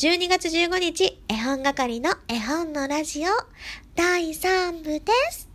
12月15日、絵本係の絵本のラジオ第3部です。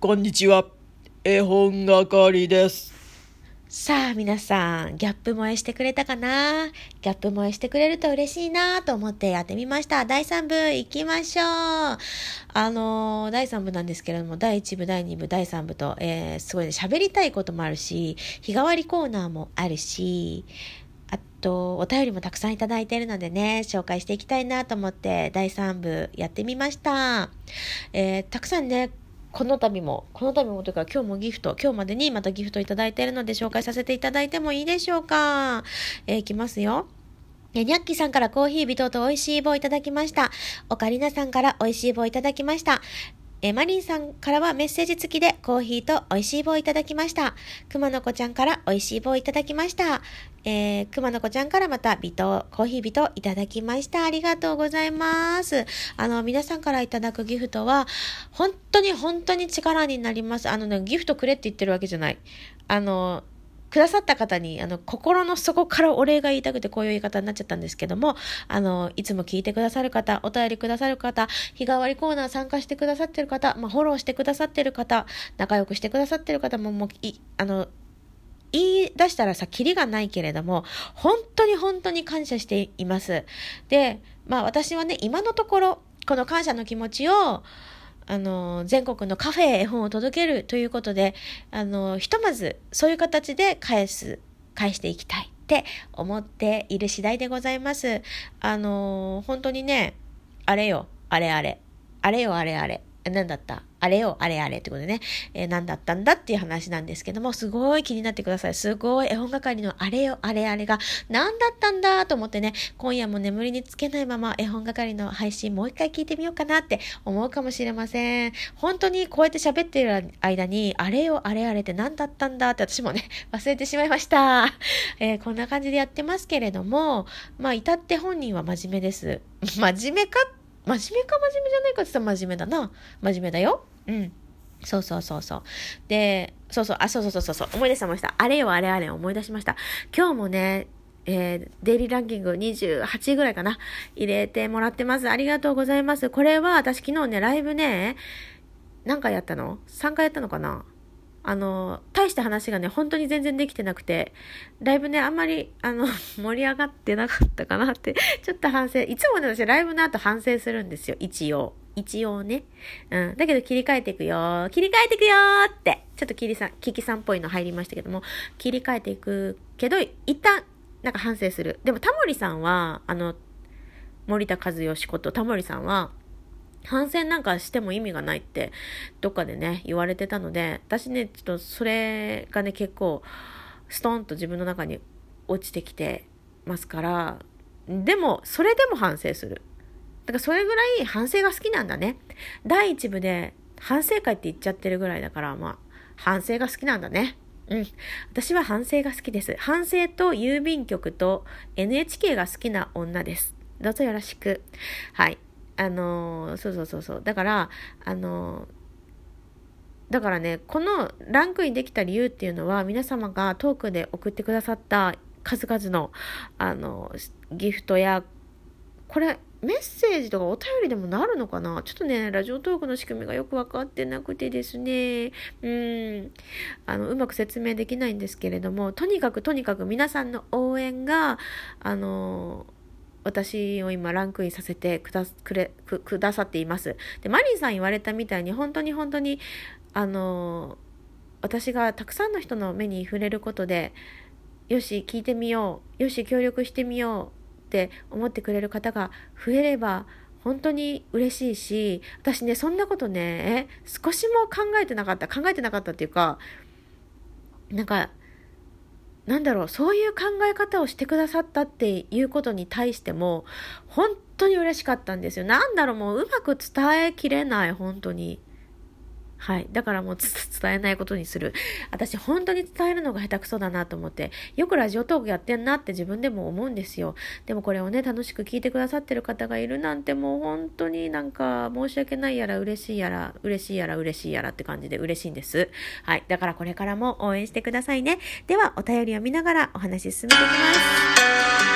こんにちは。絵本係です。さあ皆さん、ギャップ萌えしてくれたかな？ギャップ萌えしてくれると嬉しいなと思ってやってみました。第3部行きましょう。あのー、第3部なんですけれども、第1部、第2部、第3部と、えー、すごいね、喋りたいこともあるし、日替わりコーナーもあるし、あと、お便りもたくさんいただいているのでね、紹介していきたいなと思って、第3部やってみました。えー、たくさんね、この度も、この度もというか今日もギフト、今日までにまたギフトいただいているので紹介させていただいてもいいでしょうか。えー、いきますよ。え、にゃっきさんからコーヒー微糖と美味しい棒いただきました。オカリナさんから美味しい棒いただきました。えマリンさんからはメッセージ付きでコーヒーと美味しい棒をいただきました。くまのこちゃんから美味しい棒をいただきました。えー、くまのこちゃんからまた微糖、コーヒー微糖いただきました。ありがとうございます。あの、皆さんからいただくギフトは、本当に本当に力になります。あのね、ギフトくれって言ってるわけじゃない。あの、くださった方に、あの、心の底からお礼が言いたくてこういう言い方になっちゃったんですけども、あの、いつも聞いてくださる方、お便りくださる方、日替わりコーナー参加してくださってる方、まあ、フォローしてくださってる方、仲良くしてくださってる方も、もう、い、あの、言い出したらさ、キリがないけれども、本当に本当に感謝しています。で、まあ私はね、今のところ、この感謝の気持ちを、あの、全国のカフェへ絵本を届けるということで、あの、ひとまずそういう形で返す、返していきたいって思っている次第でございます。あの、本当にね、あれよ、あれあれ、あれよあれあれ、何だった？あれよ、あれあれってことでね、えー、何だったんだっていう話なんですけども、すごい気になってください。すごい絵本係のあれよ、あれあれが何だったんだと思ってね、今夜も眠りにつけないまま絵本係の配信もう一回聞いてみようかなって思うかもしれません。本当にこうやって喋ってる間に、あれよ、あれあれって何だったんだって私もね、忘れてしまいました。えー、こんな感じでやってますけれども、まあ、至って本人は真面目です。真面目かって真面目か真面目じゃないかって言ったら真面目だな。真面目だよ。うん。そうそうそうそう。で、そうそう、あ、そうそうそうそう、思い出しました。あれよあれあれ思い出しました。今日もね、えー、デイリーランキング28位ぐらいかな入れてもらってます。ありがとうございます。これは私昨日ね、ライブね、何回やったの ?3 回やったのかな？あの、大した話がね、本当に全然できてなくて、ライブね、あんまり、あの、盛り上がってなかったかなって、ちょっと反省、いつもね、私ライブの後反省するんですよ、一応。一応ね。うん。だけど切り替えていくよ。切り替えていくよって。ちょっとキリさん、キキさんっぽいの入りましたけども、切り替えていくけど、一旦、なんか反省する。でもタモリさんは、あの、森田和義ことタモリさんは、反戦なんかしても意味がないってどっかでね言われてたので私ねちょっとそれがね結構ストンと自分の中に落ちてきてますからでもそれでも反省するだからそれぐらい反省が好きなんだね第一部で反省会って言っちゃってるぐらいだからまあ反省が好きなんだねうん。私は反省が好きです。反省と郵便局と NHK が好きな女です。どうぞよろしく。はい。あのそうそうそうそう。だからあのだからねこのランクインできた理由っていうのは皆様がトークで送ってくださった数々のあのギフトやこれメッセージとかお便りでもなるのかな？ちょっとね、ラジオトークの仕組みがよく分かってなくてですね、うん、あの、うまく説明できないんですけれども、とにかくとにかく皆さんの応援が、あの私を今ランクインさせてくだくれくくださっています。で、マリンさん言われたみたいに本当に本当にあの私がたくさんの人の目に触れることでよし聞いてみようよし協力してみようって思ってくれる方が増えれば本当に嬉しいし私ねそんなことね少しも考えてなかった考えてなかったっていうかなんかなんだろう、そういう考え方をしてくださったっていうことに対しても、本当に嬉しかったんですよ。なんだろう、もううまく伝えきれない、本当に。はい。だからもう伝えないことにする。私本当に伝えるのが下手くそだなと思って、よくラジオトークやってんなって自分でも思うんですよ。でもこれをね、楽しく聞いてくださってる方がいるなんてもう本当になんか申し訳ないやら嬉しいやら、嬉しいやら嬉しいやらって感じで嬉しいんです。はい。だからこれからも応援してくださいね。では、お便りを見ながらお話し進めていきま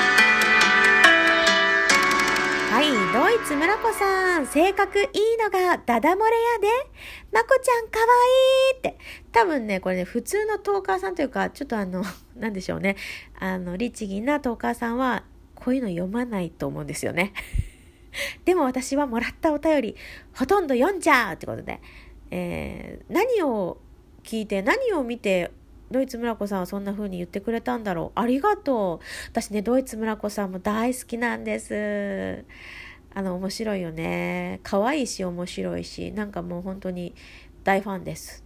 す。い、ドイツ村子さん、性格いいのがダダ漏れやで。まこちゃんかわいいって。多分ね、これね、普通のトーカーさんというか、ちょっとあの、なんでしょうね。あの、律儀なトーカーさんは、こういうの読まないと思うんですよね。でも私はもらったお便り、ほとんど読んじゃうってことで、えー、何を聞いて、何を見て、ドイツ村子さんはそんな風に言ってくれたんだろう。ありがとう。私ね、ドイツ村子さんも大好きなんです。あの、面白いよね。可愛いし、面白いし、なんかもう本当に大ファンです。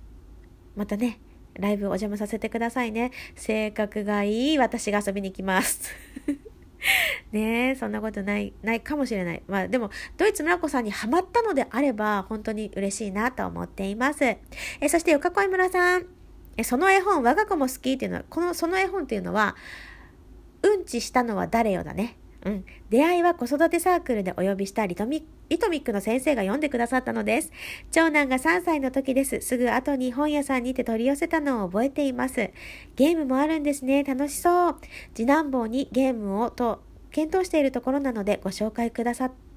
またね、ライブお邪魔させてくださいね。性格がいい私が遊びに行きます。ねえ、そんなことない、ないかもしれない。まあでも、ドイツ村子さんにハマったのであれば、本当に嬉しいなと思っています。えそして、よかこい村さん。その絵本、我が子も好きっていうのは、この、その絵本っていうのは、うんちしたのは誰よだね。うん。出会いは子育てサークルでお呼びしたリトミリトミックの先生が読んでくださったのです。長男が3歳の時です。すぐ後に本屋さんにて取り寄せたのを覚えています。ゲームもあるんですね。楽しそう。次男坊にゲームをと検討しているところなのでご紹介くださって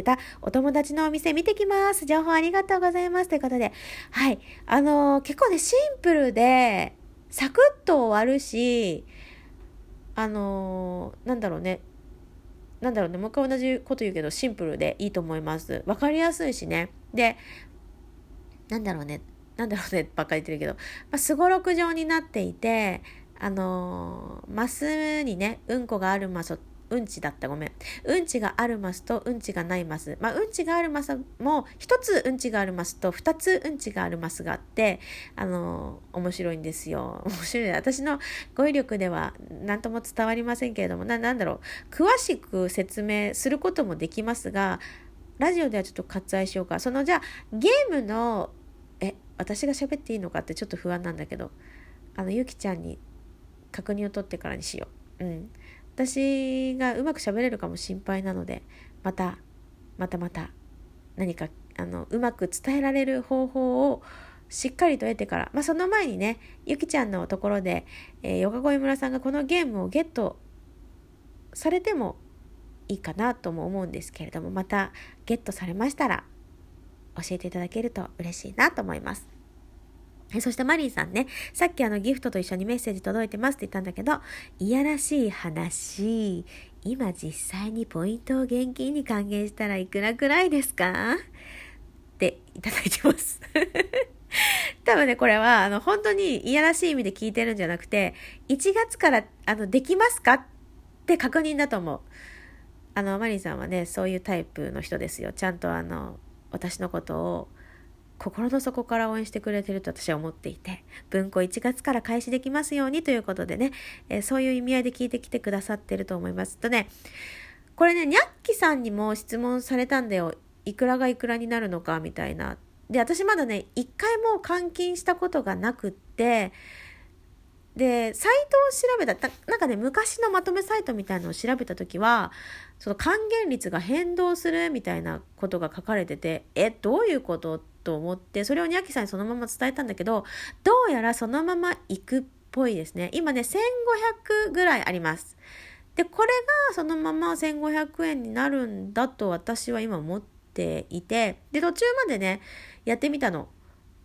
ってたお友達のお店見てきます。情報ありがとうございます。ということで、はい。あのー、結構ね、シンプルで、サクッと終わるし、あのー、なんだろうね。なんだろうね。もう一回同じこと言うけど、シンプルでいいと思います。わかりやすいしね。で、なんだろうね。なんだろうね。ばっかり言ってるけど、すごろく状になっていて、あのー、マスにね、うんこがあるマスうんちだったごめん。うんちがあるマスとうんちがないマス。まあ、うんちがあるマスも、一つうんちがあるマスと二つうんちがあるマスがあって、あの、面白いんですよ。面白い。私の語彙力では何とも伝わりませんけれども、な、なんだろう。詳しく説明することもできますが、ラジオではちょっと割愛しようか。その、じゃあ、ゲームの、え、私が喋っていいのかってちょっと不安なんだけど、あの、ゆきちゃんに確認を取ってからにしよう。うん。私がうまく喋れるかも心配なのでまたまたまた何かあのうまく伝えられる方法をしっかりと得てから、まあ、その前にねゆきちゃんのところで、えー、ヨガ声村さんがこのゲームをゲットされてもいいかなとも思うんですけれどもまたゲットされましたら教えていただけると嬉しいなと思います。そしてマリーさんね、さっきあのギフトと一緒にメッセージ届いてますって言ったんだけど、いやらしい話、今実際にポイントを現金に還元したらいくらくらいですか？っていただいてます。多分ね、これは、あの、本当にいやらしい意味で聞いてるんじゃなくて、1月から、あの、できますかって確認だと思う。あの、マリーさんはね、そういうタイプの人ですよ。ちゃんとあの、私のことを心の底から応援してくれてると私は思っていて、文庫1月から開始できますようにということでね、えー、そういう意味合いで聞いてきてくださってると思います。とね、これね、ニャッキさんにも質問されたんだよ。いくらがいくらになるのかみたいな。で、私まだね、一回も換金したことがなくって、で、サイトを調べた、なんかね、昔のまとめサイトみたいのを調べた時は、その還元率が変動するみたいなことが書かれてて、え、どういうことと思って、それをニャキさんにそのまま伝えたんだけど、どうやらそのまま行くっぽいですね。今ね、1500ぐらいあります。で、これがそのまま1500円になるんだと私は今思っていて、で、途中までね、やってみたの。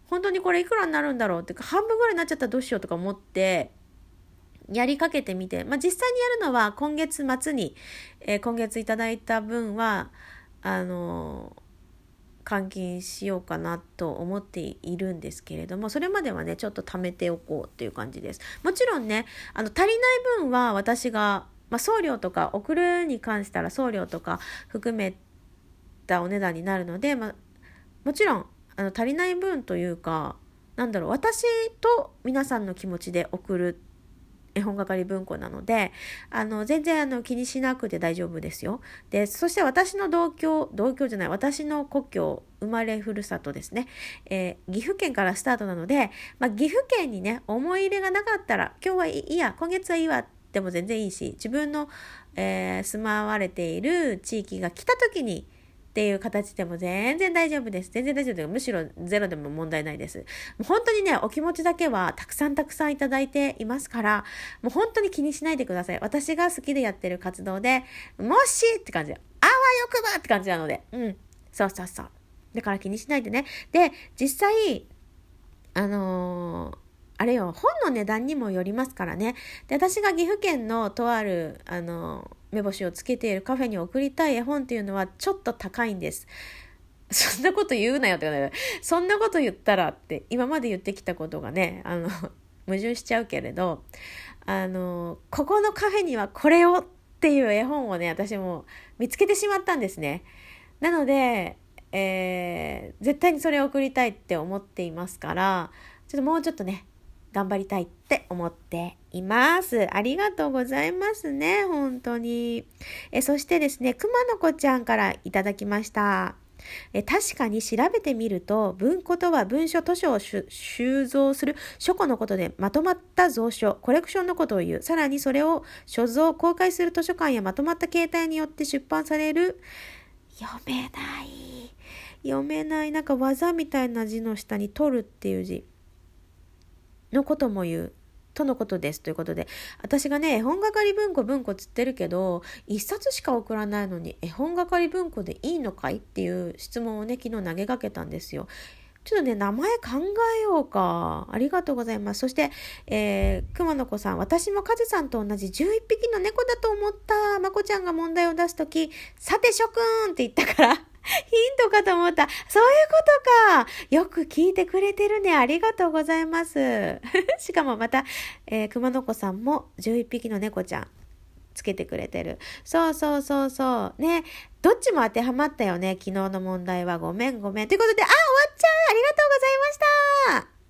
本当にこれいくらになるんだろうってか、半分ぐらいになっちゃったらどうしようとか思って、やりかけてみて、まあ、実際にやるのは今月末に、えー、今月いただいた分は、あの、換金しようかなと思っているんですけれども、それまではね、ちょっと貯めておこうっていう感じです。もちろんね、あの、足りない分は私が、まあ、送料とか送るに関したら送料とか含めたお値段になるので、まあ、もちろんあの足りない分というかなんだろう私と皆さんの気持ちで送る絵本係文庫なので、あの、全然あの気にしなくて大丈夫ですよ。で、そして私の同居、同居じゃない、私の故郷、生まれふるさとですね、えー、岐阜県からスタートなので、まあ、岐阜県にね、思い入れがなかったら、今日はいいや、今月はいいわでも全然いいし、自分の、えー、住まわれている地域が来た時に、っていう形でも全然大丈夫です。全然大丈夫です。むしろゼロでも問題ないです。もう本当にね、お気持ちだけはたくさんたくさんいただいていますから、もう本当に気にしないでください。私が好きでやってる活動で、もしって感じで、あわよくばって感じなので、うん。そうそうそう。だから気にしないでね。で、実際、あのーあれよ、本の値段にもよりますからね。で、私が岐阜県のとある、あの、目星をつけているカフェに送りたい絵本っていうのはちょっと高いんです。そんなこと言うなよってね、そんなこと言ったらって、今まで言ってきたことがね、あの、矛盾しちゃうけれど、あの、ここのカフェにはこれをっていう絵本をね、私も見つけてしまったんですね。なので、えー、絶対にそれを送りたいって思っていますから、ちょっともうちょっとね、頑張りたいって思っています。ありがとうございますね、本当に。えそしてですね、熊の子ちゃんからいただきました。え確かに調べてみると文庫とは文書図書を収蔵する書庫のことでまとまった蔵書コレクションのことを言うさらにそれを所蔵公開する図書館やまとまった形態によって出版される読めない読めないなんか技みたいな字の下に取るっていう字のことも言う。とのことです。ということで、私がね、絵本係文庫文庫つってるけど、一冊しか送らないのに、絵本係文庫でいいのかい？っていう質問をね、昨日投げかけたんですよ。ちょっとね、名前考えようか。ありがとうございます。そして、えー、熊の子さん、私もカズさんと同じ11匹の猫だと思った。まこちゃんが問題を出すとき、さて諸君って言ったから ヒントかと思った。そういうことか。よく聞いてくれてるね。ありがとうございます。しかもまた、えー、熊の子さんも11匹の猫ちゃんつけてくれてる。そうそうそうそう。ね。どっちも当てはまったよね。昨日の問題は。ごめんごめん。ということで、あ、終わっちゃうありがとうございました